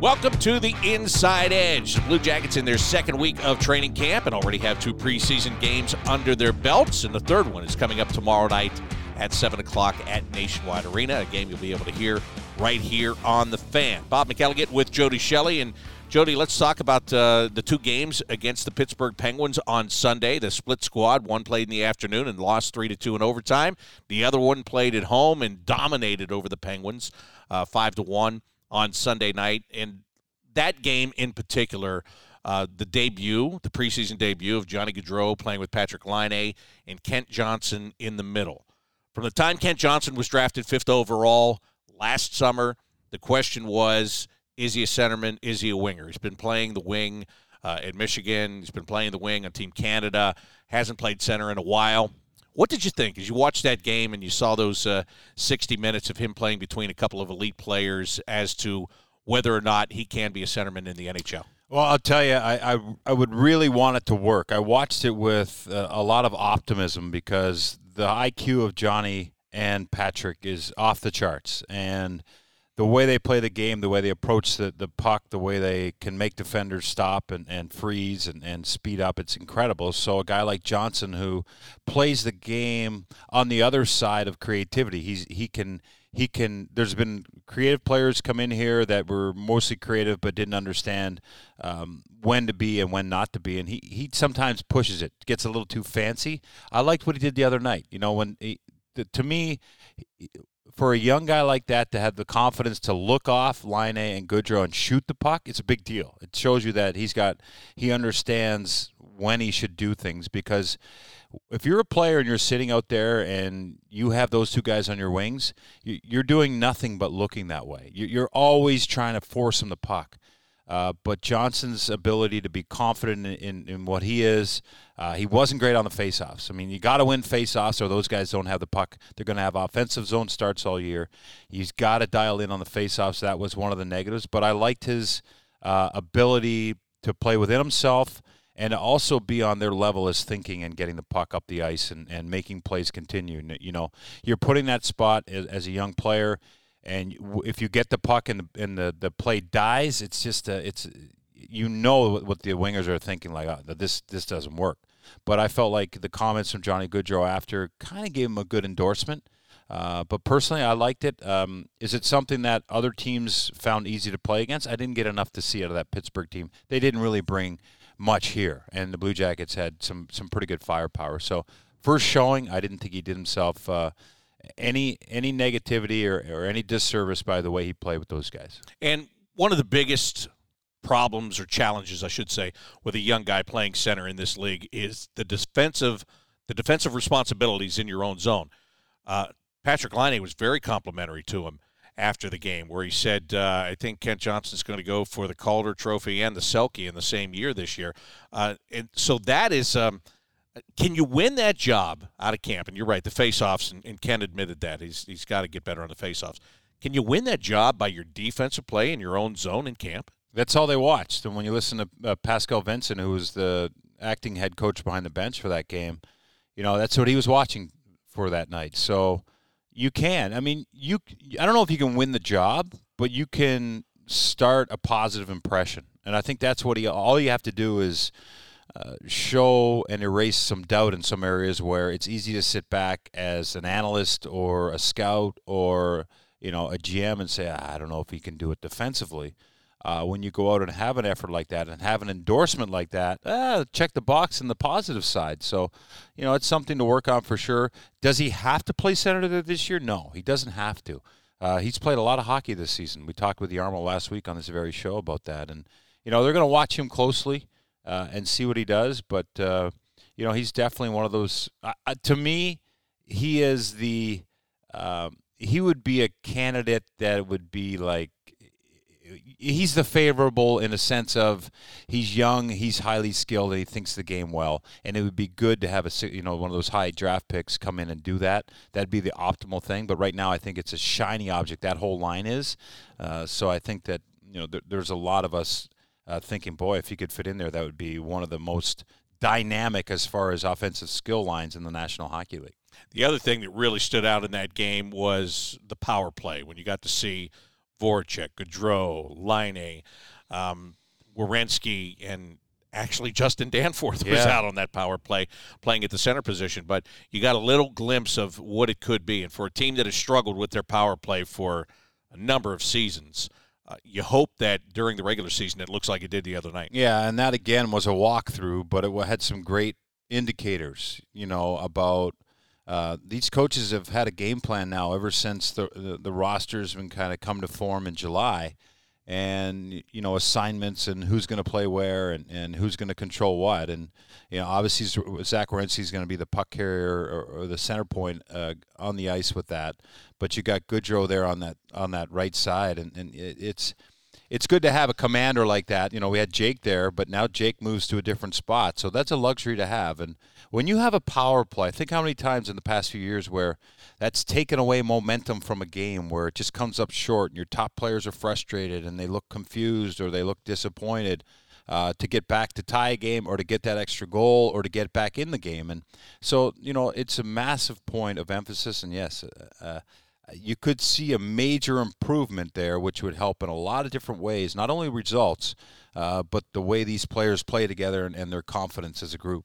Welcome to the Inside Edge. The Blue Jackets in their second week of training camp and already have two preseason games under their belts, and the third one is coming up tomorrow night at 7 o'clock at Nationwide Arena, a game you'll be able to hear right here on the fan. Bob McElligott with Jody Shelley. And Jody, let's talk about uh, the two games against the Pittsburgh Penguins on Sunday. The split squad, one played in the afternoon and lost 3 to 2 in overtime. The other one played at home and dominated over the Penguins uh, 5 to 1 on Sunday night. And that game in particular, uh, the debut, the preseason debut of Johnny Gaudreau playing with Patrik Laine and Kent Johnson in the middle. From the time Kent Johnson was drafted fifth overall last summer, the question was is he a centerman? Is he a winger? He's been playing the wing uh, at Michigan. He's been playing the wing on Team Canada. Hasn't played center in a while. What did you think as you watched that game and you saw those uh, 60 minutes of him playing between a couple of elite players as to whether or not he can be a centerman in the NHL? Well, I'll tell you, I, I, I would really want it to work. I watched it with uh, a lot of optimism because the IQ of Johnny and Patrick is off the charts. And – the way they play the game, the way they approach the, the puck, the way they can make defenders stop and, and freeze and, and speed up, it's incredible. So a guy like Johnson who plays the game on the other side of creativity, he's he can he can there's been creative players come in here that were mostly creative but didn't understand um, when to be and when not to be and he, he sometimes pushes it gets a little too fancy i liked what he did the other night you know when he, to me for a young guy like that to have the confidence to look off Laine and Gaudreau and shoot the puck, it's a big deal. It shows you that he's got he understands when he should do things because if you're a player and you're sitting out there and you have those two guys on your wings, you're doing nothing but looking that way. You're always trying to force them the puck. Uh, but Johnson's ability to be confident in, in, in what he is, uh, he wasn't great on the faceoffs. I mean, you got to win faceoffs, or those guys don't have the puck. They're going to have offensive zone starts all year. He's got to dial in on the faceoffs. That was one of the negatives. But I liked his uh, ability to play within himself and also be on their level as thinking and getting the puck up the ice and, and making plays continue. You know, you're putting that spot as, as a young player and if you get the puck and the, and the, the play dies, it's just a, it's you know what the wingers are thinking like oh, this this doesn't work. But I felt like the comments from Johnny Gaudreau after kind of gave him a good endorsement. Uh, but personally, I liked it. Um, is it something that other teams found easy to play against? I didn't get enough to see out of that Pittsburgh team. They didn't really bring much here, and the Blue Jackets had some some pretty good firepower. So first showing, I didn't think he did himself. Uh, any any negativity or, or any disservice by the way he played with those guys. And one of the biggest problems or challenges, I should say, with a young guy playing center in this league is the defensive the defensive responsibilities in your own zone. Uh, Patrik Laine was very complimentary to him after the game, where he said, uh, "I think Kent Johnson's going to go for the Calder Trophy and the Selke in the same year this year," uh, and so that is. Um, can you win that job out of camp? And you're right, the faceoffs, and, and Ken admitted that he's he's got to get better on the faceoffs. Can you win that job by your defensive play in your own zone in camp? That's all they watched. And when you listen to uh, Pascal Vincent, who was the acting head coach behind the bench for that game, you know that's what he was watching for that night. So you can. I mean, you. I don't know if you can win the job, but you can start a positive impression. And I think that's what he. All you have to do is show and erase some doubt in some areas where it's easy to sit back as an analyst or a scout or you know a GM and say I don't know if he can do it defensively. Uh, when you go out and have an effort like that and have an endorsement like that, uh, check the box in the positive side. So, you know, it's something to work on for sure. Does he have to play center this year? No, he doesn't have to. Uh, he's played a lot of hockey this season. We talked with the Jarmo last week on this very show about that, and you know they're going to watch him closely uh, and see what he does. But uh, you know, he's definitely one of those. Uh, to me, he is the. Um, he would be a candidate that would be like. He's the favorable in a sense of he's young, he's highly skilled, and he thinks the game well. And it would be good to have a you know one of those high draft picks come in and do that. That'd be the optimal thing. But right now, I think it's a shiny object. That whole line is. Uh, so I think that you know there, there's a lot of us uh, thinking, boy, if he could fit in there, that would be one of the most dynamic as far as offensive skill lines in the National Hockey League. The other thing that really stood out in that game was the power play when you got to see Voracek, Gaudreau, Laine, um, Werenski, and actually Justin Danforth was Yeah. out on that power play, playing at the center position. But you got a little glimpse of what it could be. And for a team that has struggled with their power play for a number of seasons, uh, you hope that during the regular season it looks like it did the other night. Yeah, and that again was a walkthrough, but it had some great indicators, you know, about uh, these coaches have had a game plan now ever since the the, the roster's been kind of come to form in July, and you know assignments and who's going to play where and, and who's going to control what, and you know obviously Zach Werenski is going to be the puck carrier or, or the center point uh, on the ice with that, but you got Gaudreau there on that on that right side, and, and it, it's it's good to have a commander like that. You know, we had Jake there, but now Jake moves to a different spot. So that's a luxury to have. And when you have a power play, think how many times in the past few years where that's taken away momentum from a game where it just comes up short and your top players are frustrated and they look confused or they look disappointed. Uh, to get back to tie a game or to get that extra goal or to get back in the game. And so, you know, it's a massive point of emphasis. And yes, uh, you could see a major improvement there, which would help in a lot of different ways, not only results, uh, but the way these players play together and, and their confidence as a group.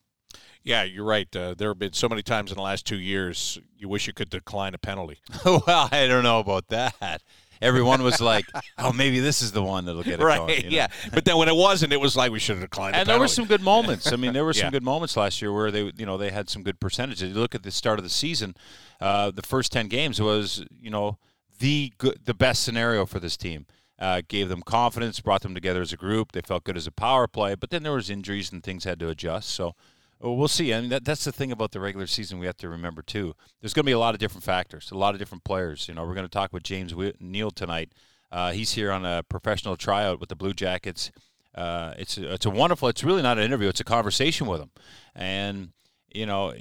Yeah, you're right. Uh, there have been so many times in the last two years you wish you could decline a penalty. well, I don't know about that. Everyone was like, "Oh, maybe this is the one that'll get it right? going." you know? Yeah, but then when it wasn't, it was like we should have declined. And the there were some good moments. I mean, there were some good moments last year where they, you know, they had some good percentages. You look at the start of the season, uh, the first ten games was, you know, the good, the best scenario for this team. Uh, gave them confidence, brought them together as a group. They felt good as a power play, but then there was injuries and things had to adjust. So uh, we'll see. I mean, that, that's the thing about the regular season we have to remember too. There's going to be a lot of different factors, a lot of different players. You know, we're going to talk with James Neal tonight. Uh, he's here on a professional tryout with the Blue Jackets. Uh, it's a, it's a wonderful. It's really not an interview. It's a conversation with him, and you know,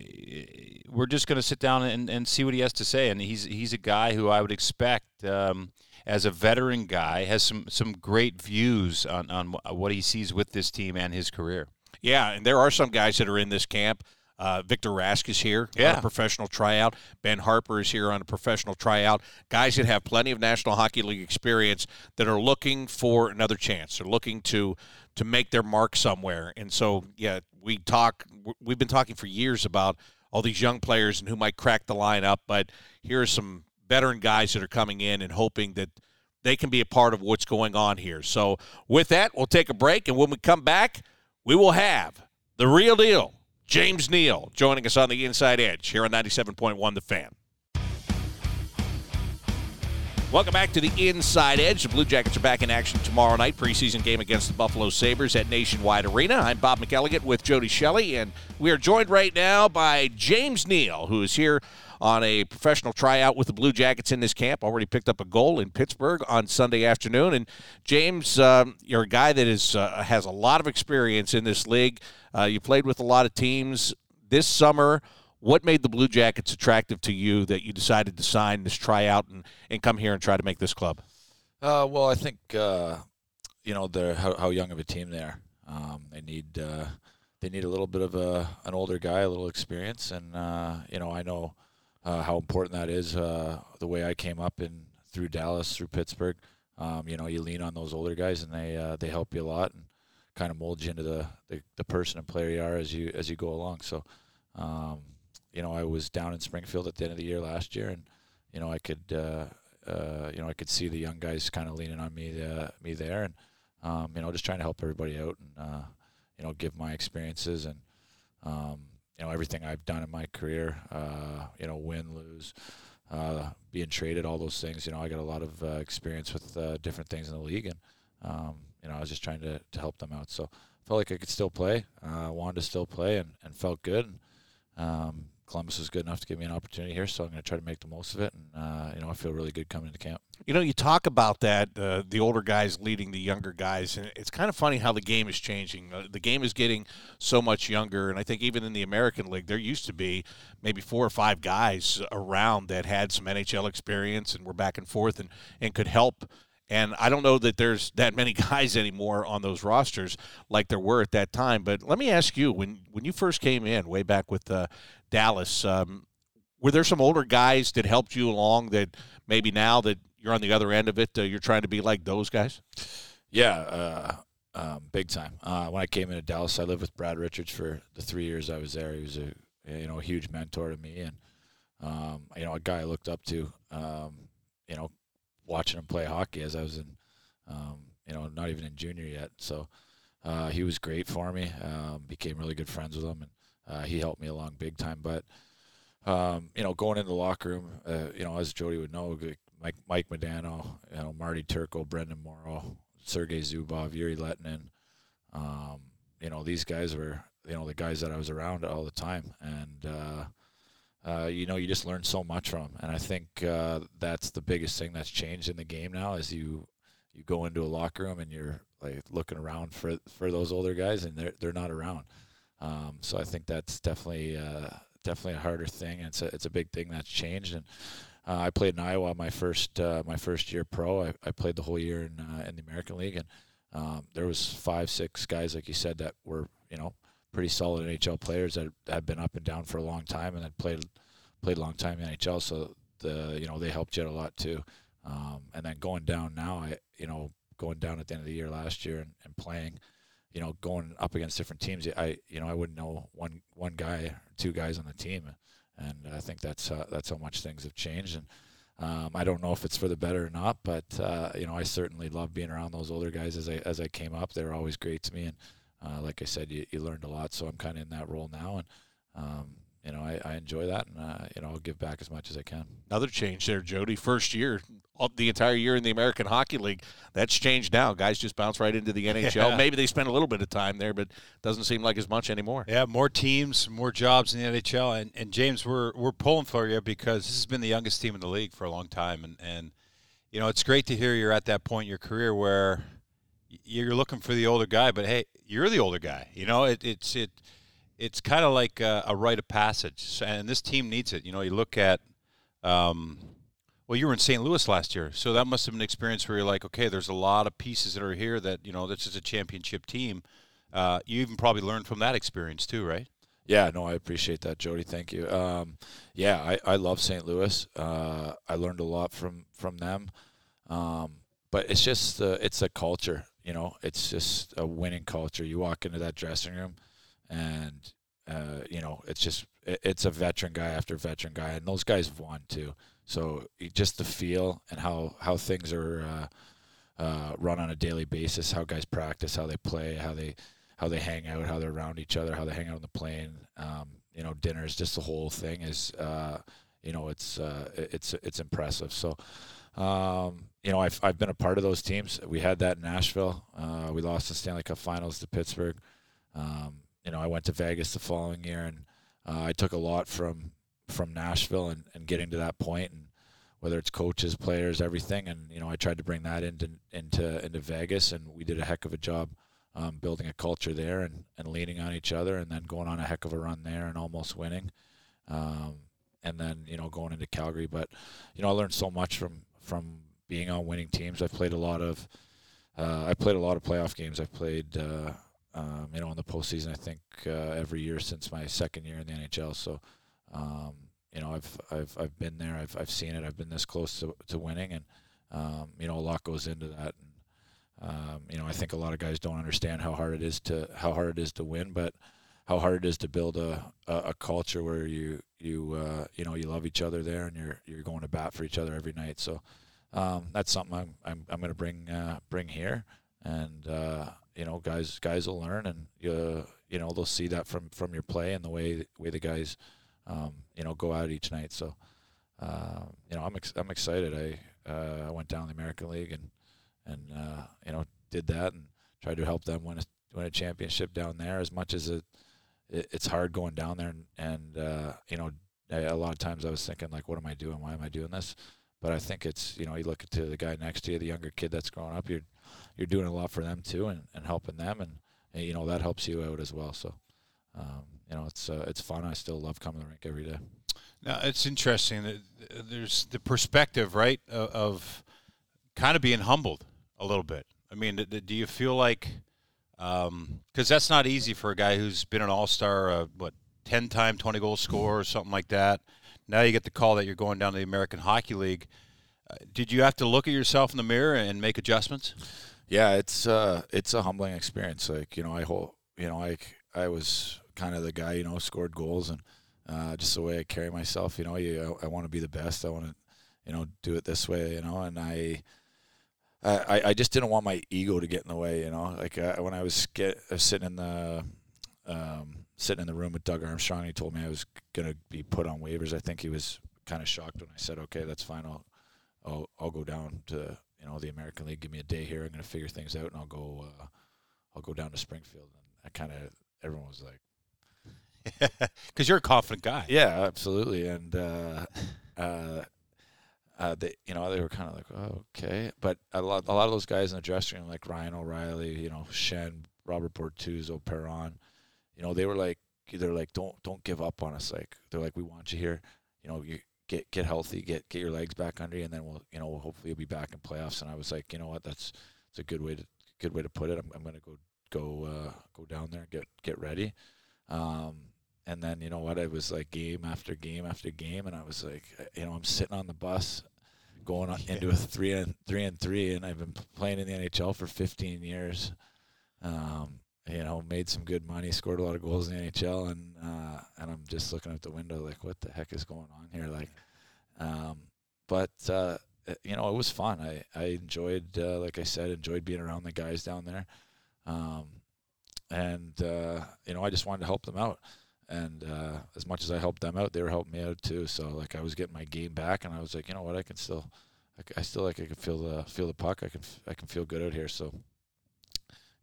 we're just going to sit down and, and see what he has to say. And he's he's a guy who I would expect. Um, as a veteran guy, has some, some great views on, on what he sees with this team and his career. Yeah, and there are some guys that are in this camp. Uh, Victor Rask is here on a professional tryout. Ben Harpur is here on a professional tryout. Guys that have plenty of National Hockey League experience that are looking for another chance. They're looking to to make their mark somewhere. And so, yeah, we talk. We've been talking for years about all these young players and who might crack the lineup. But here are some veteran guys that are coming in and hoping that they can be a part of what's going on here. So, with that, we'll take a break, and when we come back, we will have the real deal, James Neal, joining us on the Inside Edge here on 97.1 The Fan. Welcome back to the Inside Edge. The Blue Jackets are back in action tomorrow night, preseason game against the Buffalo Sabres at Nationwide Arena. I'm Bob McElligott with Jody Shelley, and we are joined right now by James Neal, who is here on a professional tryout with the Blue Jackets in this camp. Already picked up a goal in Pittsburgh on Sunday afternoon. And James, um, you're a guy that is uh, has a lot of experience in this league. Uh, you played with a lot of teams this summer. What made the Blue Jackets attractive to you that you decided to sign this tryout and, and come here and try to make this club? Uh, well, I think uh, you know they're how, how young of a team they are. Um, they need uh, they need a little bit of a an older guy, a little experience, and uh, you know I know uh, how important that is. Uh, the way I came up in through Dallas, through Pittsburgh, um, you know you lean on those older guys, and they they help you a lot and kind of mold you into the, the, the person and player you are as you as you go along. So, um, you know, I was down in Springfield at the end of the year last year, and you know I could. Uh, uh, you know, I could see the young guys kind of leaning on me, uh, me there, and um, you know, just trying to help everybody out, and uh, you know, give my experiences and um, you know everything I've done in my career. Uh, you know, win, lose, uh, being traded, all those things. You know, I got a lot of experience with different things in the league, and um, you know, I was just trying to, to help them out. So I felt like I could still play, wanted to still play, and, and felt good. And, um, Columbus is good enough to give me an opportunity here, so I'm going to try to make the most of it. And uh, you know, I feel really good coming into camp. You know, you talk about that uh, the older guys leading the younger guys, and it's kind of funny how the game is changing. Uh, the game is getting so much younger, and I think even in the American League, there used to be maybe four or five guys around that had some NHL experience and were back and forth and, and could help. And I don't know that there's that many guys anymore on those rosters like there were at that time. But let me ask you, when when you first came in, way back with uh, Dallas, um, were there some older guys that helped you along that maybe now that you're on the other end of it. Uh, you're trying to be like those guys. Yeah, uh, um, big time. Uh, when I came into Dallas, I lived with Brad Richards for the three years I was there. He was a you know a huge mentor to me, and um, you know a guy I looked up to. Um, you know, watching him play hockey as I was in, um, you know, not even in junior yet. So uh, he was great for me. Um, became really good friends with him, and uh, he helped me along big time. But um, you know, going into the locker room, uh, you know, as Jody would know, Mike Mike Modano, you know, Marty Turco, Brendan Morrow, Sergei Zubov, Jere Lehtinen, um, you know, these guys were, you know, the guys that I was around all the time, and uh, you know, you just learn so much from. Them. And I think uh, that's the biggest thing that's changed in the game now, is you you go into a locker room and you're like looking around for for those older guys, and they're they're not around. Um, so I think that's definitely uh, definitely a harder thing. And it's a it's a big thing that's changed. And uh, I played in Iowa my first uh, my first year pro. I, I played the whole year in in the American League, and um, there was five six guys like you said that were you know pretty solid NHL players that have been up and down for a long time and had played played a long time in NHL. So the you know they helped you a lot too. Um, and then going down now, I you know going down at the end of the year last year and, and playing you know, going up against different teams, I you know I wouldn't know one one guy or two guys on the team, and I think that's uh, that's how much things have changed. And um, I don't know if it's for the better or not, but uh, you know I certainly love being around those older guys as I as I came up. They were always great to me, and uh, like I said, you, you learned a lot. So I'm kind of in that role now, and um, you know, I, I enjoy that, and uh, you know, I'll give back as much as I can. Another change there, Jody. First year, the entire year in the American Hockey League. That's changed now. Guys just bounce right into the NHL. Yeah. Maybe they spend a little bit of time there, but doesn't seem like as much anymore. Yeah, more teams, more jobs in the NHL. And, and James, we're we're pulling for you because this has been the youngest team in the league for a long time, and and you know, it's great to hear you're at that point in your career where you're looking for the older guy, but hey, you're the older guy. You know, it, it's it it's kind of like a, a, rite of passage, and this team needs it. You know, you look at, um, well, you were in St. Louis last year, so that must have been an experience where you're like, okay, there's a lot of pieces that are here that you know this is a championship team. Uh, you even probably learned from that experience too, right? Yeah, no, I appreciate that, Jody. Thank you. Um, yeah, I, I love St. Louis. Uh, I learned a lot from from them, um, but it's just uh, it's a culture. You know, it's just a winning culture. You walk into that dressing room and uh, you know it's just it's a veteran guy after veteran guy, and those guys have won too. So just the feel and how how things are uh, uh, run on a daily basis, how guys practice, how they play, how they how they hang out, how they're around each other, how they hang out on the plane. Um, you know, dinners, just the whole thing is uh, you know it's uh, it's it's impressive. So. Um, you know, I've, I've been a part of those teams. We had that in Nashville. Uh, we lost the Stanley Cup Finals to Pittsburgh. Um, you know, I went to Vegas the following year, and uh, I took a lot from from Nashville and, and getting to that point, and whether it's coaches, players, everything, and you know, I tried to bring that into into into Vegas, and we did a heck of a job um, building a culture there and, and leaning on each other, and then going on a heck of a run there and almost winning, um, and then you know going into Calgary. But you know, I learned so much from from being on winning teams. I've played a lot of uh, I played a lot of playoff games. I've played uh, um, you know, in the postseason. I think uh, every year since my second year in the NHL. So, um, you know, I've I've I've been there. I've I've seen it. I've been this close to, to winning, and um, you know, a lot goes into that. And um, you know, I think a lot of guys don't understand how hard it is to how hard it is to win, but how hard it is to build a, a, a culture where you you uh, you know you love each other there, and you're you're going to bat for each other every night. So. Um, that's something I'm I'm, I'm going to bring uh, bring here, and uh, you know, guys guys will learn, and you you know they'll see that from from your play and the way way the guys um, you know go out each night. So uh, you know, I'm ex- I'm excited. I uh, I went down the American League and and uh, you know did that and tried to help them win a win a championship down there. As much as it, it it's hard going down there and, and uh, you know a lot of times I was thinking like, what am I doing? Why am I doing this? But I think it's you know you look to the guy next to you, the younger kid that's growing up. You're you're doing a lot for them too, and, and helping them, and, and you know that helps you out as well. So, um, you know, it's uh, it's fun. I still love coming to the rink every day. Now it's interesting there's the perspective, right, of kind of being humbled a little bit. I mean, do you feel like because um, that's not easy for a guy who's been an all-star, uh, what, ten-time, twenty-goal scorer or something like that. Now you get the call that you're going down to the American Hockey League. Uh, did you have to look at yourself in the mirror and make adjustments? Yeah, it's uh, it's a humbling experience. Like you know, I you know, I I was kind of the guy, you know, scored goals and uh, just the way I carry myself. You know, you, I, I want to be the best. I want to, you know, do it this way. You know, and I. I, I just didn't want my ego to get in the way, you know. Like uh, when I was get uh, sitting in the um, sitting in the room with Doug Armstrong, he told me I was gonna be put on waivers. I think he was kind of shocked when I said, "Okay, that's fine. I'll I'll I'll go down to you know the American League. Give me a day here. I'm gonna figure things out, and I'll go uh, I'll go down to Springfield." And I kind of everyone was like, "Because you're a confident guy." Yeah, absolutely. And uh, uh, uh, they you know they were kind of like, oh, "Okay," but a lot a lot of those guys in the dressing room, like Ryan O'Reilly, you know, Schenn, Robert Bortuzzo, Perron, you know, they were like, they're like, "Don't don't give up on us." Like they're like, "We want you here." You know, you get get healthy, get get your legs back under you, and then we'll you know hopefully you'll be back in playoffs. And I was like, you know what, that's it's a good way to good way to put it. I'm I'm gonna go go uh, go down there and get get ready. Um, and then you know what, I was like game after game after game, and I was like, uh, you know, I'm sitting on the bus going on into a three and three and three, and I've been playing in the NHL for 15 years. Um, you know, made some good money, scored a lot of goals in the NHL, and uh, and I'm just looking out the window like, what the heck is going on here? Like, um, but uh, you know, it was fun. I I enjoyed, uh, like I said, enjoyed being around the guys down there, um, and uh, you know, I just wanted to help them out. And uh, as much as I helped them out, they were helping me out too. So like I was getting my game back, and I was like, you know what, I can still, I, I still like I can feel the feel the puck. I can I can feel good out here. So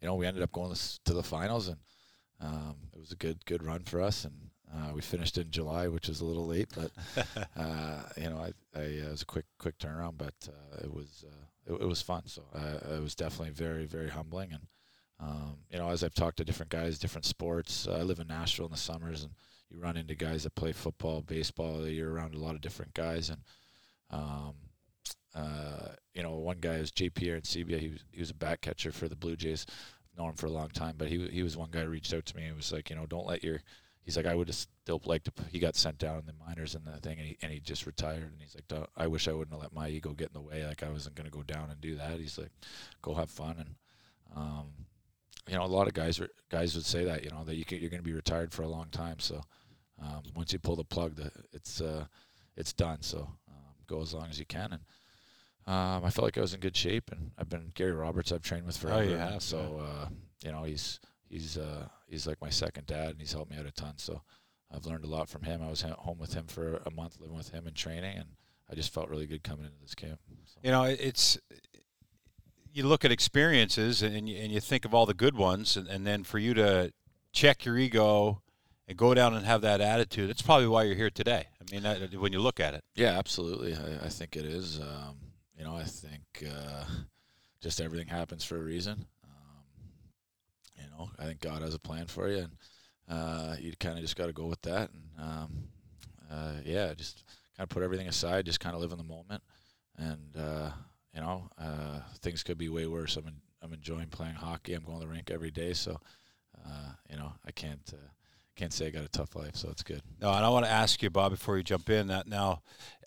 you know, we ended up going to the finals, and um, it was a good good run for us. And uh, we finished in July, which is a little late, but uh, you know, I, I uh, it was a quick quick turnaround, but uh, it was uh, it, it, was fun. So uh, it was definitely very very humbling. And um, you know, as I've talked to different guys, different sports, I live in Nashville in the summers, and you run into guys that play football, baseball. You're around a lot of different guys, and um, uh, you know, one guy is JP Arencibia. He was he was a back catcher for the Blue Jays. I've known him for a long time, but he he was one guy who reached out to me and was like, you know, don't let your he's like I would have still liked to. He got sent down in the minors and the thing, and he and he just retired. And he's like, I wish I wouldn't have let my ego get in the way. Like I wasn't going to go down and do that. He's like, go have fun and. Um, you know, a lot of guys guys would say that you know that you can, you're going to be retired for a long time. So um, once you pull the plug, the, it's uh, it's done. So um, go as long as you can, and um, I felt like I was in good shape, and I've been Gary Roberts. I've trained with forever. Oh, yeah. So uh, you know, he's he's uh, he's like my second dad, and he's helped me out a ton. So I've learned a lot from him. I was home with him for a month, living with him and training, and I just felt really good coming into this camp. So. You know, it's you look at experiences and you, and you think of all the good ones, and, and then for you to check your ego and go down and have that attitude, that's probably why you're here today. I mean, when you look at it. Yeah, absolutely. I, I think it is. Um, you know, I think uh, just everything happens for a reason. Um, you know, I think God has a plan for you, and uh, you kind of just got to go with that. And um, uh, yeah, just kind of put everything aside, just kind of live in the moment. And uh, you know, uh, things could be way worse. I'm in, I'm enjoying playing hockey. I'm going to the rink every day, so uh, you know, I can't can't say I got a tough life, so it's good. No, and I want to ask you, Bob, before you jump in, that now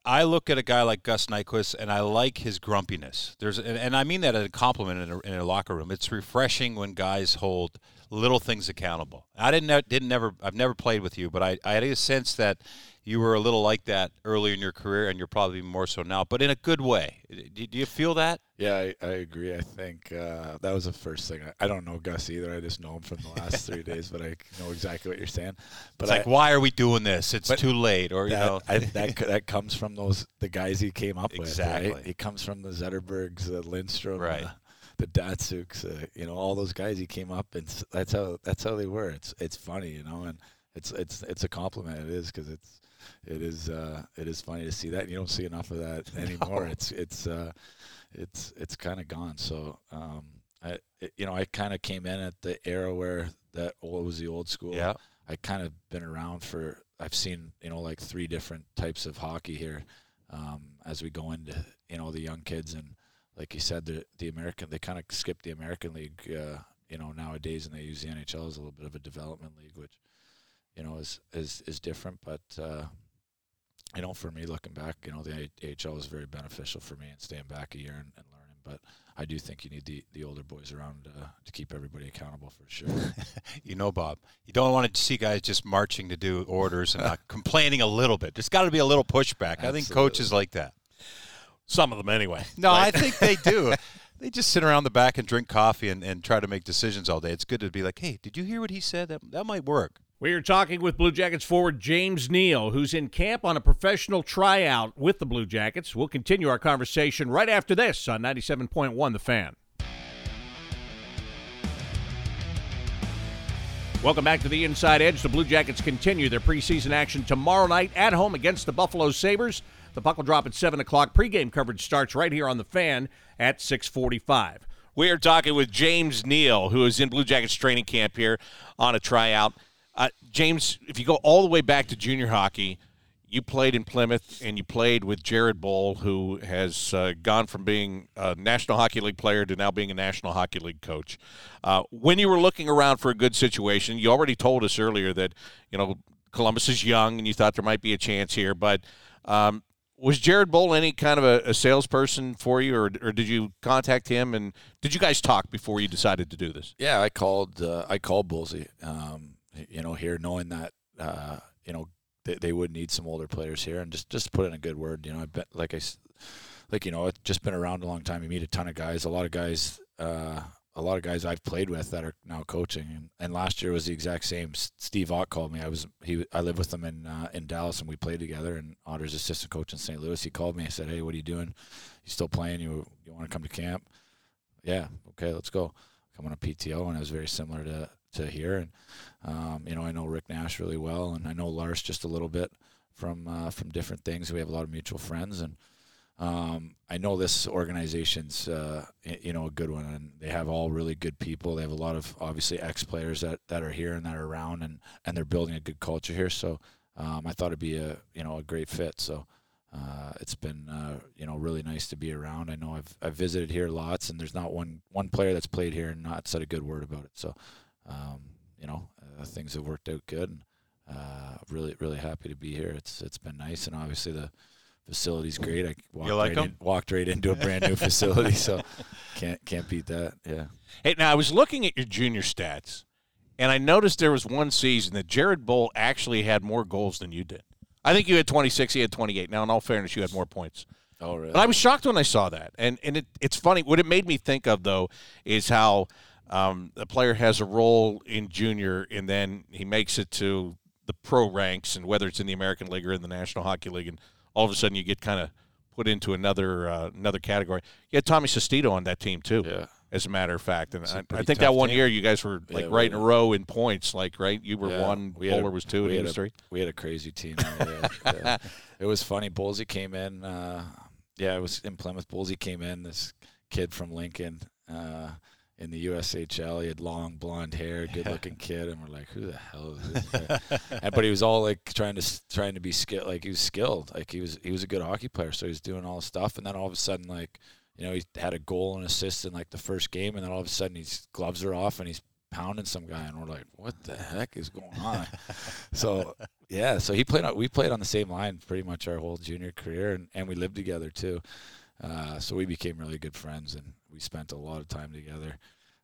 I look at a guy like Gus Nyquist and I like his grumpiness. There's and, and I mean that as a compliment in a, in a, locker room. It's refreshing when guys hold little things accountable. I didn't didn't never I've never played with you, but I, I had a sense that you were a little like that early in your career, and you're probably more so now, but in a good way. Do, you feel that? Yeah, I, I agree. I think uh, that was the first thing. I, I, don't know Gus either. I just know him from the last three days, but I know exactly what you're saying. But it's like, why are we doing this? It's too late, or that, you know, I, that that comes from those the guys he came up exactly. with. Right? He comes from the Zetterbergs, the Lidstrom, right. Uh, the Datsyuks, uh, you know, all those guys he came up, and that's how that's how they were. It's it's funny, you know, and it's it's it's a compliment. It is because it's it is uh, it is funny to see that. You don't see enough of that anymore. no. It's it's uh, it's it's kind of gone. So um, I it, you know I kind of came in at the era where that old was the old school. Yeah. I kind of been around for. I've seen you know like three different types of hockey here um, as we go into you know the young kids and like you said the the American they kind of skip the American League. Uh, you know nowadays and they use the NHL as a little bit of a development league, which you know is is is different. But uh, you know, for me looking back, you know, the AHL was very beneficial for me and staying back a year and, and learning. But I do think you need the, the older boys around uh, to keep everybody accountable for sure. you know, Bob, you don't want to see guys just marching to do orders and not complaining a little bit. There's got to be a little pushback. Absolutely. I think coaches like that. Some of them, anyway. No, right? I think they do. they just sit around the back and drink coffee and, and try to make decisions all day. It's good to be like, hey, did you hear what he said? That, that might work. We are talking with Blue Jackets forward James Neal, who's in camp on a professional tryout with the Blue Jackets. We'll continue our conversation right after this on 97.1 The Fan. Welcome back to the Inside Edge. The Blue Jackets continue their preseason action tomorrow night at home against the Buffalo Sabres. The puck will drop at 7 o'clock. Pregame coverage starts right here on The Fan at 645. We are talking with James Neal, who is in Blue Jackets training camp here on a tryout. James, if you go all the way back to junior hockey, you played in Plymouth and you played with Jared Boll, who has uh, gone from being a National Hockey League player to now being a National Hockey League coach. Uh, when you were looking around for a good situation, you already told us earlier that you know Columbus is young and you thought there might be a chance here, but um, was Jared Boll any kind of a, a salesperson for you, or, or, did you contact him and did you guys talk before you decided to do this? Yeah, I called. Uh, I called Bullsy. Um, you know, here knowing that uh, you know they, they would need some older players here, and just just put in a good word. You know, I bet like I like you know, I've just been around a long time. You meet a ton of guys. A lot of guys. Uh, a lot of guys I've played with that are now coaching, and, and last year was the exact same. Steve Ott called me. I was he I lived with him in uh, in Dallas, and we played together. And Otter's assistant coach in St. Louis. He called me. He said, "Hey, what are you doing? You still playing? You you want to come to camp? Yeah, okay, let's go." Come on a PTO, and it was very similar to to here. And um, you know, I know Rick Nash really well, and I know Lars just a little bit from uh, from different things. We have a lot of mutual friends, and um, I know this organization's uh, you know a good one, and they have all really good people. They have a lot of obviously ex players that, that are here and that are around, and and they're building a good culture here. So um, I thought it'd be a you know a great fit. So. Uh, it's been uh, you know really nice to be around. I know I've I've visited here lots, and there's not one one player that's played here and not said a good word about it. So um, you know, uh, things have worked out good. And, uh, really, really happy to be here. It's it's been nice, and obviously the facility's great. I walked, like right, in, walked right into a brand new facility, so can't can't beat that. Yeah. Hey, now I was looking at your junior stats, and I noticed there was one season that Jared Boll actually had more goals than you did. I think you had 26, he had 28. Now, in all fairness, you had more points. Oh, really? But I was shocked when I saw that, and and it, it's funny. What it made me think of though is how um, the player has a role in junior, and then he makes it to the pro ranks, and whether it's in the American League or in the National Hockey League, and all of a sudden you get kind of put into another uh, another category. You had Tommy Sestito on that team too. Yeah. As a matter of fact, and I, I, think that one team. year you guys were like yeah, right in a row in points. Like right, you were yeah, one, we Bowler was two, and he was three. We had a crazy team. yeah, it was funny. Bullsy came in. Uh, yeah, it was in Plymouth. Bullsy came in. This kid from Lincoln. Uh, in the USHL. He had long blonde hair, good looking kid, and we're like, who the hell is this and, but he was all like trying to trying to be skilled, like he was skilled, like he was he was a good hockey player, so he was doing all the stuff, and then all of a sudden, like you know, he had a goal and assist in like the first game, and then all of a sudden his gloves are off and he's pounding some guy, and we're like, what the heck is going on? so yeah, so he played. We played on the same line pretty much our whole junior career, and, and we lived together too. Uh, so we became really good friends, and we spent a lot of time together.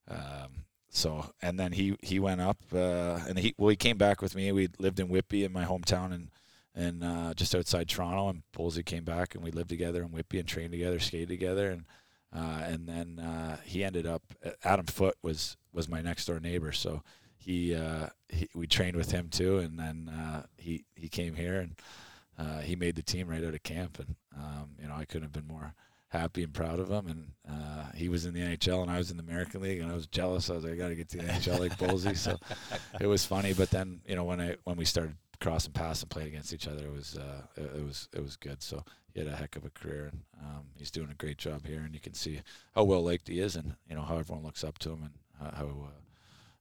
Um, so and then he he went up uh, and he well he came back with me. We lived in Whitby in my hometown and and uh, just outside Toronto. And Polsey came back and we lived together in Whitby and trained together, skated together, and uh, and then uh, he ended up. Adam Foote was was my next door neighbor, so he, he we trained with him too. And then he he came here and he made the team right out of camp, and um, you know I couldn't have been more happy and proud of him. And uh, he was in the NHL and I was in the American League, and I was jealous. I was like, I got to get to the NHL like Bolsey. So it was funny. But then you know when I when we started crossing paths and playing against each other, it was uh, it, it, was it was good. So he had a heck of a career, and um, he's doing a great job here. And you can see how well liked he is, and you know how everyone looks up to him, and how. Uh,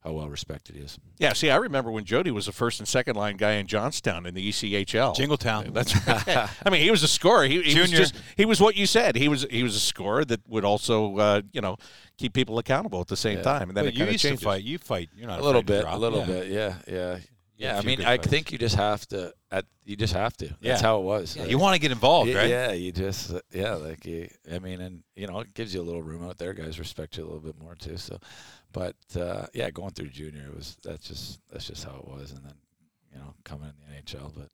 how well respected he is. Yeah, see, I remember when Jody was the first and second line guy in Johnstown in the ECHL. Jingletown. That's right. I mean, he was a scorer. He, he was just he was what you said. He was he was a scorer that would also uh, you know keep people accountable at the same yeah. time. And then but you used changes. to fight. You fight. You're not a little bit. A little yeah. bit. Yeah, yeah. Yeah, a I few mean, I fights. think you just have to. At, you just have to. That's Yeah. how it was. Yeah, Like, you want to get involved, right? Yeah, you just uh, yeah, like you, I mean, and you know, it gives you a little room out there. Guys respect you a little bit more too. So, but uh, yeah, going through junior, it was that's just that's just how it was, and then you know, coming in the NHL, but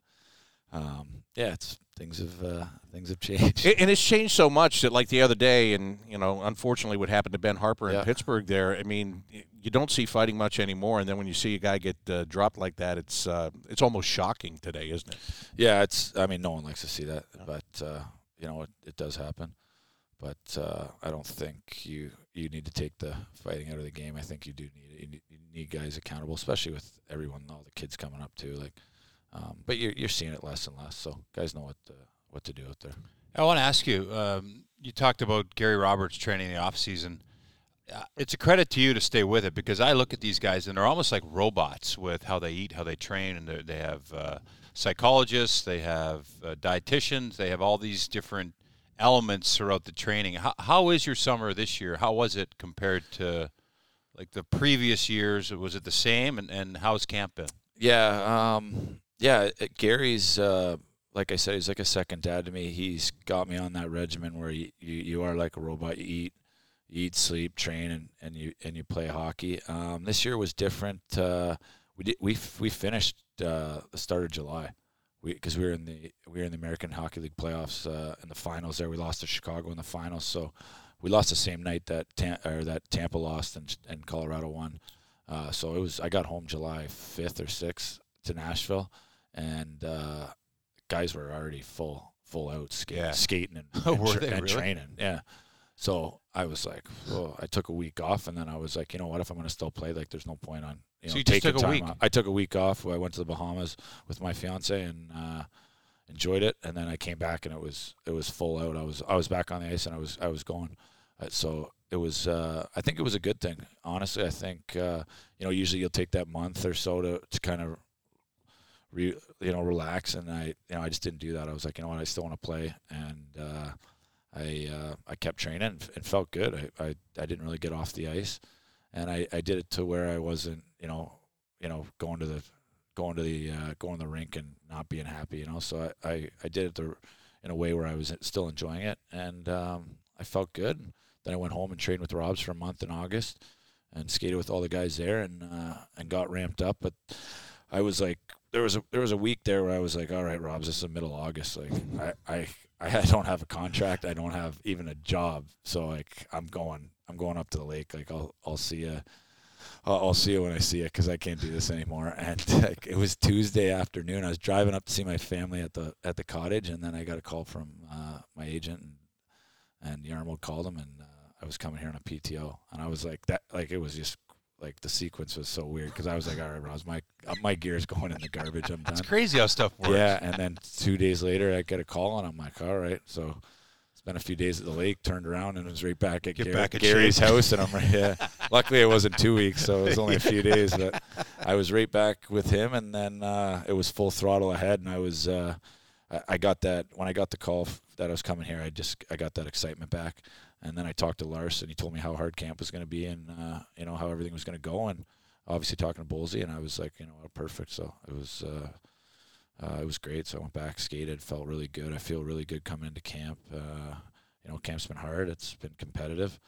um, yeah, it's things have uh, things have changed. It- and it's changed so much that, like the other day, and you know, unfortunately, what happened to Ben Harpur in Yeah. Pittsburgh there. I mean, you don't see fighting much anymore, and then when you see a guy get uh, dropped like that, it's uh, it's almost shocking today, isn't it? Yeah, it's. I mean, no one likes to see that, but uh, you know, it, it does happen. But uh, I don't think you you need to take the fighting out of the game. I think you do need. You need, you need guys accountable, especially with everyone, all the kids coming up too. Like, um, but you're you're seeing it less and less. So guys know what to, what to do out there. I want to ask you. Um, you talked about Gary Roberts training in the off season. Uh, it's a credit to you to stay with it because I look at these guys and they're almost like robots with how they eat, how they train, and they have uh, psychologists, they have uh, dietitians, they have all these different elements throughout the training. How, how is your summer this year? How was it compared to like the previous years? Was it the same? And, and how's camp been? Yeah, um, yeah. Gary's uh, like I said, he's like a second dad to me. He's got me on that regimen where you, you, you are like a robot. You eat, you eat, sleep, train, and, and you and you play hockey. Um, this year was different. Uh, we did we we finished uh, the start of July. We because we were in the we were in the American Hockey League playoffs uh, in the finals. There we lost to Chicago in the finals. So we lost the same night that Tam- or that Tampa lost and and Colorado won. Uh, so it was I got home July fifth or sixth to Nashville, and uh, guys were already full full out skate, Yeah. skating and, and, tra- they and really? training. Yeah. So I was like, oh, I took a week off, and then I was like, you know what? If I'm going to still play, like, there's no point on you know So you just took a time week? off. I took a week off. I went to the Bahamas with my fiance and uh, enjoyed it, and then I came back and it was it was full out. I was I was back on the ice and I was I was going. Uh, so it was uh, I think it was a good thing. Honestly, I think uh, you know usually you'll take that month or so to to kind of re, you know relax, and I you know I just didn't do that. I was like, you know what, I still want to play, and uh, I uh, I kept training and, and felt good. I, I I didn't really get off the ice, and I, I did it to where I wasn't you know you know going to the going to the uh, going to the rink and not being happy. You know, so I I, I did it the, in a way where I was still enjoying it, and um, I felt good. Then I went home and trained with Robs for a month in August, and skated with all the guys there, and uh, and got ramped up. But I was like, there was a there was a week there where I was like, all right, Robs, this is the middle August. Like I I don't have a contract. I don't have even a job. So like I'm going I'm going up to the lake. Like I'll I'll see you. I'll, I'll see you when I see you because I can't do this anymore. And like, it was Tuesday afternoon. I was driving up to see my family at the at the cottage, and then I got a call from uh, my agent, and and Jarmo called him, and uh, I was coming here on a PTO, and I was like that. Like it was just like the sequence was so weird because I was like, all right, Ross, my uh, my gear's going in the garbage. I'm done. It's crazy how stuff works. Yeah, and then two days later, I get a call, and I'm like, all right. So spent a few days at the lake, turned around, and was right back at back in Gary's shape. house, and I'm right. Yeah. Luckily, it wasn't two weeks, so it was only a few days, but I was right back with him, and then uh, it was full throttle ahead, and I was. Uh, I- I got that when I got the call f- that I was coming here. I just I got that excitement back, and then I talked to Lars, and he told me how hard camp was going to be, and uh, you know how everything was going to go, and obviously talking to Bolsey, and I was like, you know, perfect. So it was uh, uh, it was great. So I went back, skated, felt really good. I feel really good coming into camp. Uh, you know, camp's been hard. It's been competitive,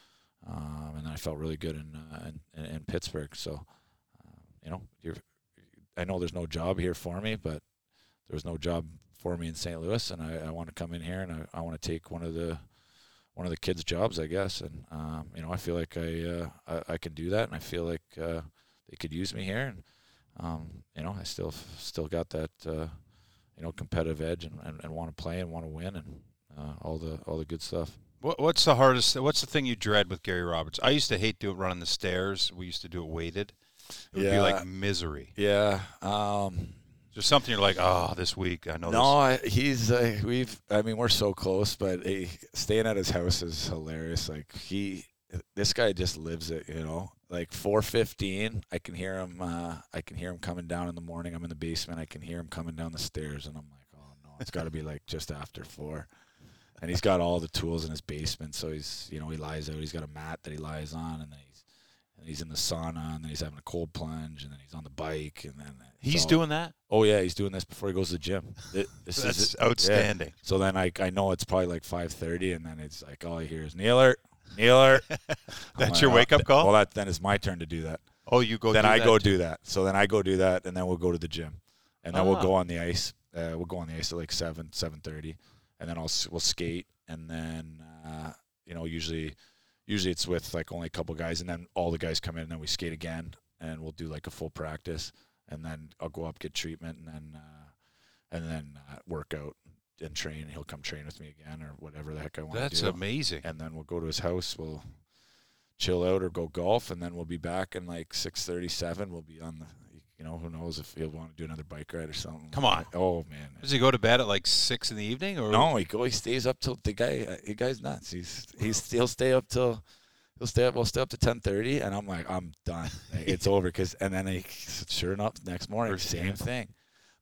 um, and I felt really good in uh, in, in, Pittsburgh. So um, you know, I know there's no job here for me, but there was no job for me in St. Louis, and I, I want to come in here and I, I want to take one of the one of the kids' jobs, I guess. And um, you know, I feel like I, uh, I I can do that, and I feel like uh, they could use me here. And um, you know, I still still got that uh, you know competitive edge and, and, and want to play and want to win and uh, all the all the good stuff. What, what's the hardest? What's the thing you dread with Gary Roberts? I used to hate doing it running the stairs. We used to do it weighted. It would be like misery. Yeah. Um, There's something you're like, oh, this week I know. no, I, he's uh, we've. I mean, we're so close, but hey, staying at his house is hilarious. Like he, this guy just lives it. You know, like four fifteen, I can hear him. Uh, I can hear him coming down in the morning. I'm in the basement. I can hear him coming down the stairs, and I'm like, oh no, it's got to be like just after four. And he's got all the tools in his basement, so he's, you know, he lies out. He's got a mat that he lies on, and then and he's in the sauna, and then he's having a cold plunge, and then he's on the bike, and then He's all- doing that. Oh yeah, he's doing this before he goes to the gym. It- this is That's. Yeah. outstanding. So then I I know it's probably like five thirty, and then it's like all I hear is Neeler, Neeler. I'm That's like, your "Oh, wake-up th- call? Well, that then it's my turn to do that. Oh, you go. then I go too. do that. So then I go do that, and then we'll go to the gym, and then we'll Ah. go on the ice. Uh, we'll go on the ice at like seven, seven thirty, and then I'll we'll skate, and then uh, you know usually usually it's with like only a couple guys, and then all the guys come in, and then we skate again, and we'll do like a full practice, and then I'll go up get treatment, and then uh, and then uh, work out and train. And he'll come train with me again, or whatever the heck I want to do That's amazing. and then we'll go to his house. We'll chill out or go golf, and then we'll be back in like six thirty-seven. We'll be on the, you know, who knows if he'll want to do another bike ride or something. Come on. Oh man. Does he go to bed at like six in the evening, or No, he go. He stays up till the guy. uh, The guy's nuts. He's he's he'll stay up till. He'll stay up. We'll stay up to ten thirty, and I'm like, I'm done. It's over. Cause and then he, sure enough, next morning, First same thing.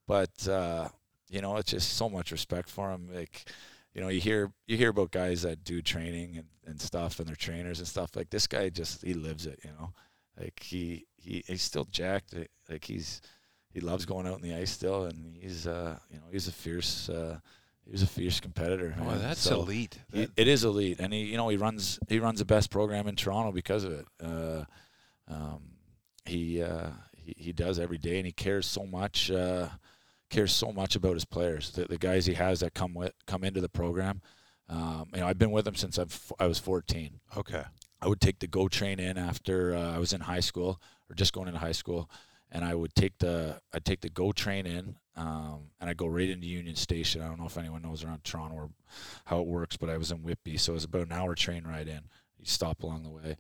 But uh, you know, it's just so much respect for him. Like, you know, you hear you hear about guys that do training and, and stuff, and their trainers and stuff. Like this guy, just he lives it. You know, like he he he's still jacked. Like he's he loves going out on the ice still, and he's uh you know he's a fierce uh he was a fierce competitor. Oh, man. that's So- elite. he, it is elite, and he, you know, he runs he runs the best program in Toronto because of it. Uh, um, he, uh, he he does every day, and he cares so much. Uh, cares so much about his players, the, the guys he has that come with come into the program. Um, you know, I've been with him since I've, I was 14. okay. I would take the go train in after uh, I was in high school or just going into high school, and I would take the I'd take the go train in, um, and I go right into Union Station. I don't know if anyone knows around Toronto or how it works, but I was in Whitby, so it was about an hour train ride in. You stop along the way,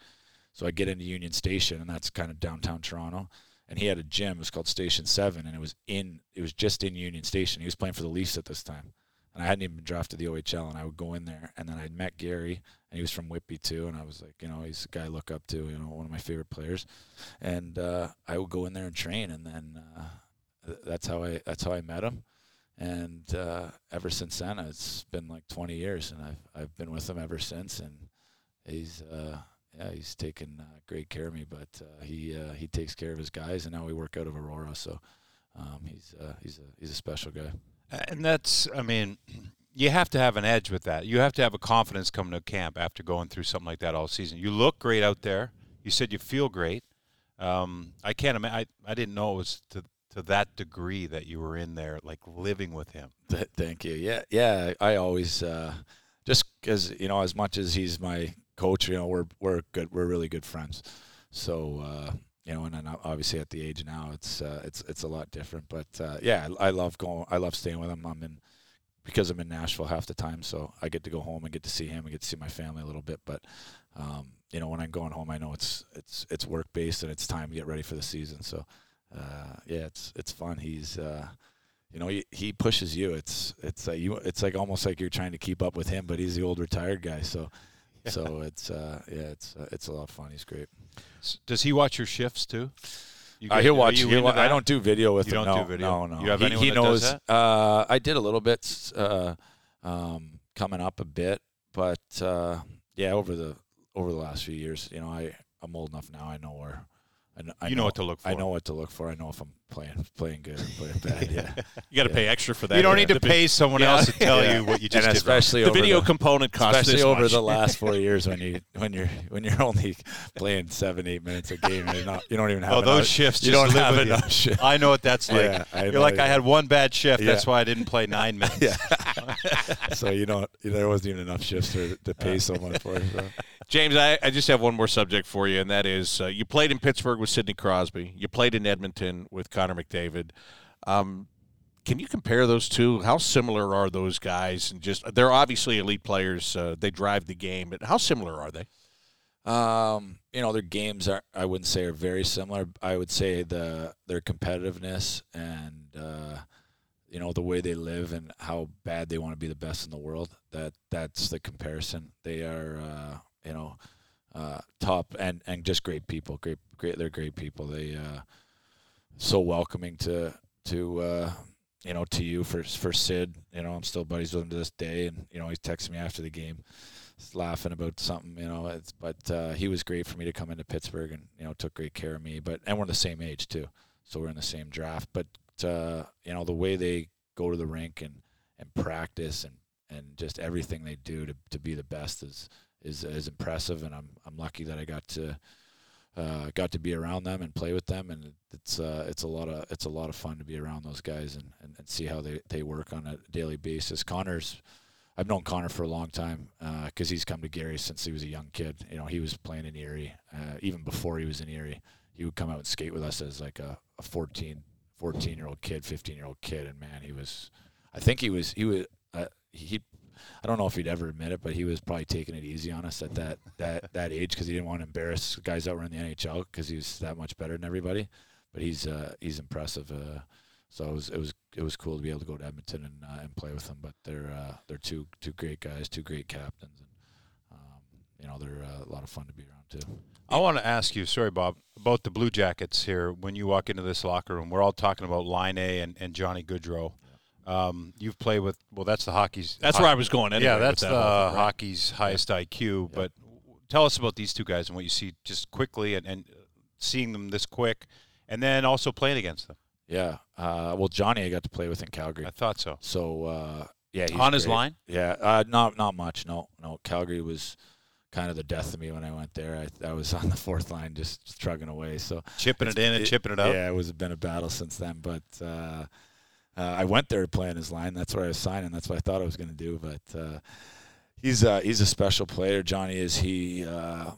so I get into Union Station, and that's kind of downtown Toronto. And he had a gym. It was called Station Seven, and it was in. It was just in Union Station. He was playing for the Leafs at this time, and I hadn't even been drafted to the OHL. And I would go in there, and then I'd met Gary, and he was from Whitby too. And I was like, you know, he's a guy I look up to. You know, one of my favorite players. And uh, I would go in there and train, and then uh, that's how I that's how I met him. And uh, ever since then, it's been like 20 years, and I've I've been with him ever since. And he's uh, yeah, he's taken uh, great care of me. But uh, he he takes care of his guys, and now we work out of Aurora. So um, he's he's a he's a special guy. And that's, I mean, you have to have an edge with that. You have to have a confidence coming to camp after going through something like that all season. You look great out there. You said you feel great. Um, I can't imagine. I, I didn't know it was to to that degree that you were in there, like living with him. Thank you. Yeah, yeah. I always uh, just because you know, as much as he's my coach, you know, we're we're good. We're really good friends. So uh, you know, and then obviously at the age now, it's uh, it's it's a lot different. But uh, yeah, I I love going. I love staying with him. I'm in because I'm in Nashville half the time, so I get to go home and get to see him and get to see my family a little bit. But um, you know, when I'm going home, I know it's it's it's work based and it's time to get ready for the season. So uh, yeah, it's it's fun. He's uh, you know, he, he pushes you. It's it's uh, you. It's like almost like you're trying to keep up with him, but he's the old retired guy. So so it's uh, yeah, it's uh, it's a lot of fun. He's great. Does he watch your shifts too? You Uh, he'll watch. you He'll, I don't do video with You him. don't no, do video? No, no. You have he, anyone he that does knows. that? Uh, I did a little bit uh, um, coming up a bit, but uh, yeah, over the over the last few years, you know, I I'm old enough now. I know where. I know, I You know what to look for. I know what to look for. I know if I'm playing playing good or playing bad. Yeah. You got to Yeah. pay extra for that. You don't Yeah. need to The- pay someone Yeah. else to tell Yeah. you what you and just did. wrong. especially The video the, component costs especially this over much. the last four years when you when you're when you're only playing seven eight minutes a game you're not you don't even have Oh, those enough, shifts you just don't live have with you. enough shifts. I know what that's like. Yeah, You're know, like, I had one bad shift. That's why I didn't play nine minutes. Yeah so you don't there wasn't even enough shifts to, to pay someone for it so. James, I, I just have one more subject for you, and that is uh, you played in Pittsburgh with Sidney Crosby. You played in Edmonton with Connor McDavid. Um, can you compare those two? How similar are those guys? And just they're obviously elite players. Uh, they drive the game, but how similar are they? Um, you know, their games are I wouldn't say are very similar. I would say the their competitiveness and uh, you know the way they live and how bad they want to be the best in the world. That that's the comparison. They are uh, you know uh, top and and just great people. Great great they're great people. They uh, so welcoming to to uh, you know, to you for for Sid. You know, I'm still buddies with him to this day, and you know, he's texting me after the game, laughing about something. You know, it's, but uh, he was great for me to come into Pittsburgh, and you know, took great care of me. But and we're the same age too, so we're in the same draft. But uh, you know, the way they go to the rink and and practice and and just everything they do to to be the best is is is impressive. And I'm I'm lucky that I got to uh, got to be around them and play with them, and it's uh, it's a lot of it's a lot of fun to be around those guys and, and, and see how they, they work on a daily basis. Connor's I've known Connor for a long time because uh, he's come to Gary since he was a young kid. You know, he was playing in Erie uh, even before he was in Erie. He would come out and skate with us as like a, a 14, 14 year old kid, 15 year old kid, and man, he was. I think he was he was uh, he I don't know if he'd ever admit it, but he was probably taking it easy on us at that that that age because he didn't want to embarrass guys that were in the NHL because he was that much better than everybody. But he's uh, he's impressive. Uh, so it was it was it was cool to be able to go to Edmonton and uh, and play with them. But they're uh, they're two two great guys, two great captains, and um, you know they're uh, a lot of fun to be around too. I want to ask you, sorry, Bob, about the Blue Jackets here. When you walk into this locker room, we're all talking about Laine and, and Johnny Gaudreau. Um, you've played with well, that's the hockey's. That's ho- where I was going. Anyway yeah, that's that the right? hockey's highest IQ. But tell us about these two guys and what you see just quickly and, and seeing them this quick, and then also playing against them. Yeah. Uh, well, Johnny, I got to play with in Calgary. I thought so. So uh, yeah, he's On his great. line? Yeah, uh, not not much. No, no. Calgary was kind of the death of me when I went there. I, I was on the fourth line, just trugging away. So Chipping it in and chipping it out. Yeah, it was been a battle since then. But uh, uh, I went there to play on his line. That's where I was signing. That's what I thought I was going to do. But uh, he's uh, he's a special player. Johnny is. He uh,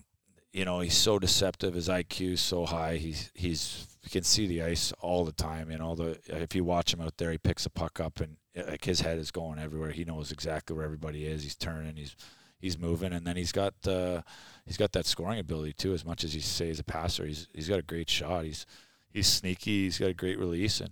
you know he's so deceptive. His IQ is so high. He's he's you can see the ice all the time. And all the if you watch him out there, he picks a puck up and uh, like his head is going everywhere. He knows exactly where everybody is. He's turning. He's he's moving, and then he's got uh, he's got that scoring ability too. As much as he say he's a passer, he's he's got a great shot. He's he's sneaky. He's got a great release, and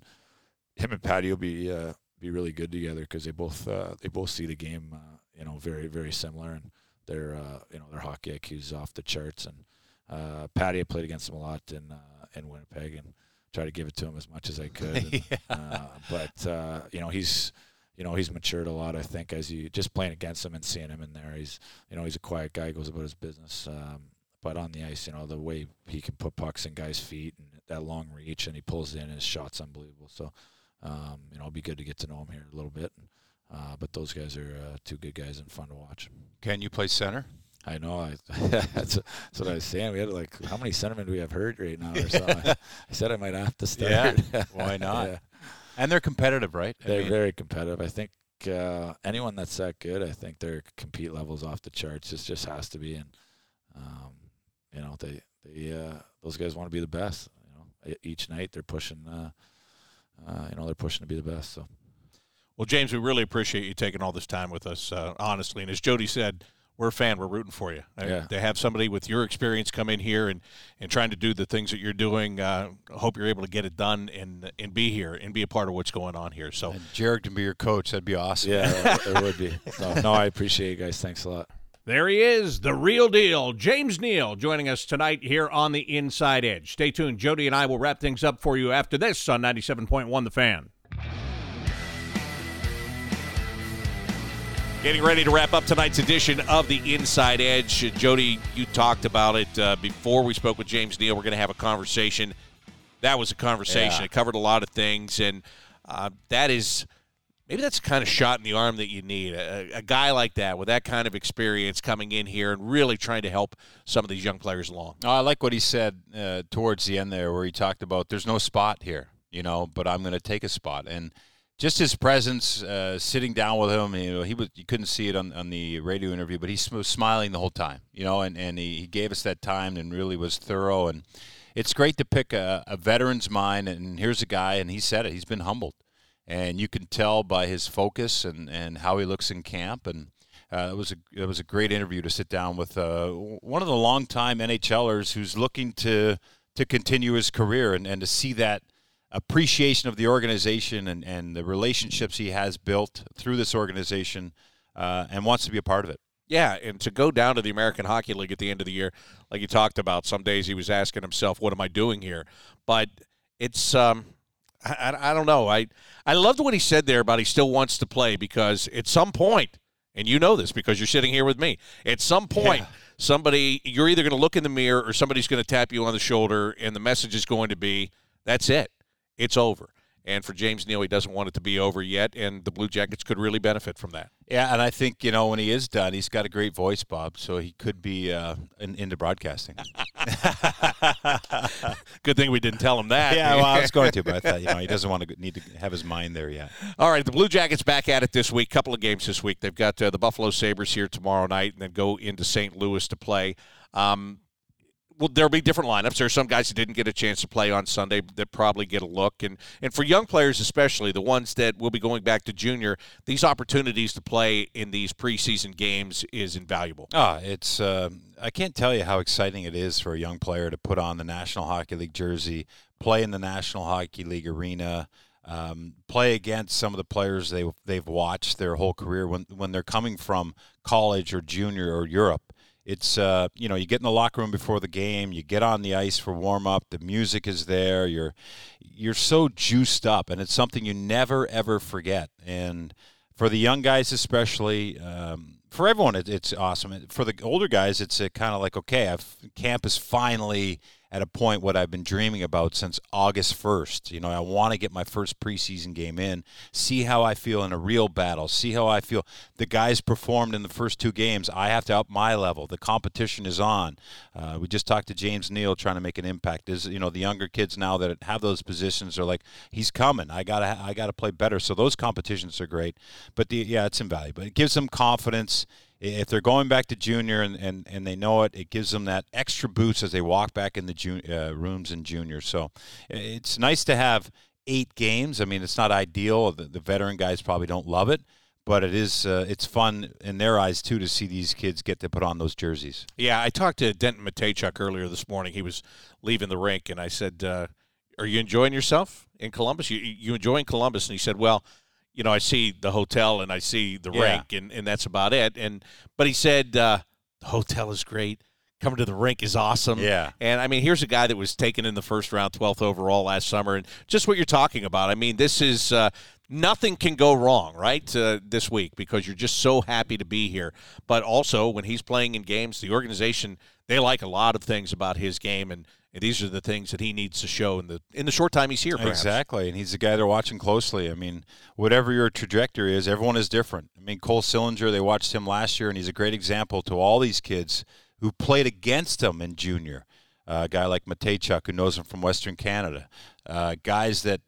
him and Patty will be uh, be really good together because they both uh, they both see the game uh, you know very very similar, and their uh, you know their hockey IQ is off the charts. And uh, Patty, I played against him a lot in uh, in Winnipeg, and tried to give it to him as much as I could. And, uh, but uh, you know he's you know he's matured a lot. I think as you just playing against him and seeing him in there, he's you know he's a quiet guy, goes about his business. Um, but on the ice, you know the way he can put pucks in guys' feet and that long reach, and he pulls in, his shot's unbelievable. So um, you know it'll be good to get to know him here a little bit. Uh, but those guys are uh, two good guys and fun to watch. Can you play center? I know. I, that's, that's what I was saying. We had like how many centermen do we have hurt right now or something? I, I said I might have to start. Yeah, Why not? Yeah. And they're competitive, right? I They're mean, very competitive. I think uh, anyone that's that good, I think their compete levels off the charts. It just has to be, and um, you know they they uh, those guys want to be the best. You know, each night they're pushing. Uh, uh, you know, they're pushing to be the best. So Well, James, we really appreciate you taking all this time with us, uh, honestly. And as Jody said, we're a fan. We're rooting for you. Uh, Yeah. To have somebody with your experience come in here and, and trying to do the things that you're doing, uh, I hope you're able to get it done and and be here and be a part of what's going on here. So and Jared can be your coach. That'd be awesome. yeah, there would be. No, no, I appreciate you guys. Thanks a lot. There he is, the real deal, James Neal, joining us tonight here on the Inside Edge. Stay tuned. Jody and I will wrap things up for you after this on 97.1 The Fan. Getting ready to wrap up tonight's edition of the Inside Edge. Jody, you talked about it uh, before we spoke with James Neal. We're going to have a conversation. That was a conversation. Yeah. It covered a lot of things, and uh, that is maybe that's the kind of shot in the arm that you need. A, a guy like that with that kind of experience coming in here and really trying to help some of these young players along. No, I like what he said uh, towards the end there, where he talked about there's no spot here, you know, but I'm going to take a spot, and just his presence, uh, sitting down with him, you know, he was you couldn't see it on, on the radio interview, but he was smiling the whole time, you know, and, and he, he gave us that time and really was thorough, and it's great to pick a, a veteran's mind, and here's a guy, and he said it, he's been humbled, and you can tell by his focus and, and how he looks in camp, and uh, it was a it was a great interview to sit down with uh, one of the longtime NHLers who's looking to to continue his career and, and to see that appreciation of the organization and, and the relationships he has built through this organization uh, and wants to be a part of it. Yeah, and to go down to the American Hockey League at the end of the year, like you talked about, some days he was asking himself, "What am I doing here?" But it's um, I, I, don't know. I I loved what he said there about he still wants to play because at some point, and you know this because you're sitting here with me. At some point, Yeah. somebody you're either going to look in the mirror or somebody's going to tap you on the shoulder, and the message is going to be, "That's it, it's over." And for James Neal, he doesn't want it to be over yet, and the Blue Jackets could really benefit from that. Yeah, and I think you know when he is done, he's got a great voice, Bob. So he could be uh, in, into broadcasting. Good thing we didn't tell him that. yeah, well, I was going to, but I thought you know he doesn't want to need to have his mind there yet. All right, the Blue Jackets back at it this week. Couple of games this week. They've got uh, the Buffalo Sabres here tomorrow night, and then go into St. Louis to play. Um, well, there'll be different lineups. There are some guys that didn't get a chance to play on Sunday that probably get a look, and and for young players especially, the ones that will be going back to junior, these opportunities to play in these preseason games is invaluable. Oh, it's uh, I can't tell you how exciting it is for a young player to put on the National Hockey League jersey, play in the National Hockey League arena, um, play against some of the players they they've watched their whole career when when they're coming from college or junior or Europe. It's uh, you know you get in the locker room before the game, you get on the ice for warm up, the music is there, you're you're so juiced up, and it's something you never ever forget. And for the young guys especially. Um, for everyone, it, it's awesome. For the older guys, it's kind of like, okay, I've, camp is finally at a point what I've been dreaming about since August 1st. You know, I want to get my first preseason game in, see how I feel in a real battle, see how I feel. The guys performed in the first two games. I have to up my level. The competition is on. Uh, we just talked to James Neal trying to make an impact. Is you know the younger kids now that have those positions are like, he's coming. I gotta I gotta play better. So those competitions are great. But the yeah, it's invaluable. It gives them confidence if they're going back to junior and, and, and they know it, it gives them that extra boost as they walk back in the jun- uh, rooms in junior. So it's nice to have eight games. I mean, it's not ideal. The, the veteran guys probably don't love it, but it is uh, it's fun in their eyes too to see these kids get to put on those jerseys. Yeah, I talked to Denton Mateychuk earlier this morning. He was leaving the rink, and I said, uh, "Are you enjoying yourself in Columbus? You you enjoying Columbus?" And he said, "Well." You know, I see the hotel and I see the Yeah. rink, and, and that's about it. And but he said uh, the hotel is great. Coming to the rink is awesome. Yeah. And I mean, here's a guy that was taken in the first round, 12th overall last summer, and just what you're talking about. I mean, this is uh, nothing can go wrong, right? Uh, this week because you're just so happy to be here. But also, when he's playing in games, the organization they like a lot of things about his game, and, and these are the things that he needs to show in the in the short time he's here. Perhaps. Exactly, and he's the guy they're watching closely. I mean, whatever your trajectory is, everyone is different. I mean, Cole Sillinger, they watched him last year, and he's a great example to all these kids who played against him in junior. Uh, a guy like Mateychuk, who knows him from Western Canada. Uh, guys that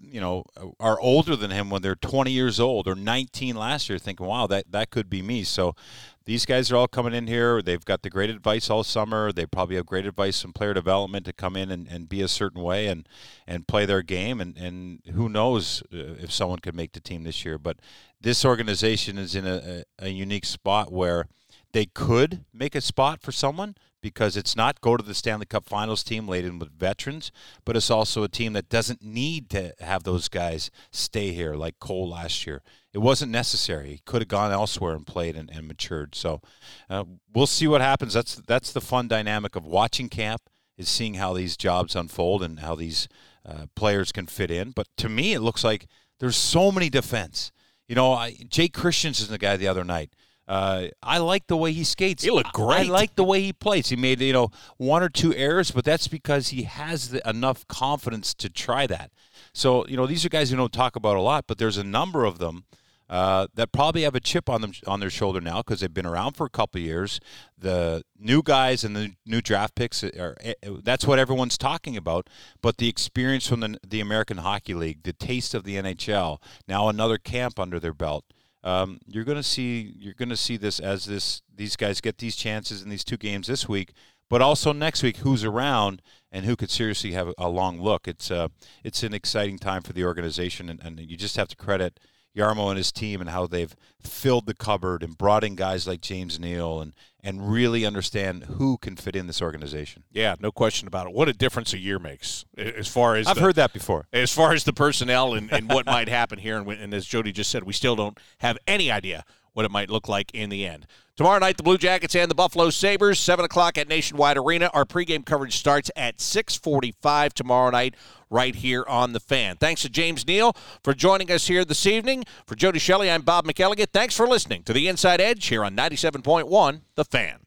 you know are older than him when they're 20 years old or 19 last year, thinking, "Wow, that that could be me." So these guys are all coming in here. They've got the great advice all summer. They probably have great advice from player development to come in and, and be a certain way and, and play their game. And, and who knows uh, if someone could make the team this year. But this organization is in a, a, a unique spot where they could make a spot for someone because it's not go to the Stanley Cup Finals team laden with veterans, but it's also a team that doesn't need to have those guys stay here like Cole last year. It wasn't necessary. He could have gone elsewhere and played and, and matured. So uh, we'll see what happens. That's that's the fun dynamic of watching camp is seeing how these jobs unfold and how these uh, players can fit in. But to me, it looks like there's so many defense. You know, I, Jake is the guy the other night. Uh, I like the way he skates. He looked great. I like the way he plays. He made you know one or two errors, but that's because he has the, enough confidence to try that. So you know these are guys who don't talk about a lot, but there's a number of them uh, that probably have a chip on them on their shoulder now because they've been around for a couple of years. The new guys and the new draft picks are eh, that's what everyone's talking about. But the experience from the the American Hockey League, the taste of the NHL, now another camp under their belt. Um, you're going to see you're going to see this as this these guys get these chances in these two games this week, but also next week who's around and who could seriously have a, a long look. It's uh, it's an exciting time for the organization, and, and you just have to credit Jarmo and his team and how they've filled the cupboard and brought in guys like James Neal and and really understand who can fit in this organization. Yeah, no question about it. What a difference a year makes as far as I've the- heard that before. as far as the personnel and, and what might happen here. And, and as Jody just said, we still don't have any idea what it might look like in the end. Tomorrow night, the Blue Jackets and the Buffalo Sabres, 7 o'clock at Nationwide Arena. Our pregame coverage starts at 645 tomorrow night right here on The Fan. Thanks to James Neal for joining us here this evening. For Jody Shelley, I'm Bob McElligott. Thanks for listening to The Inside Edge here on 97.1 The Fan.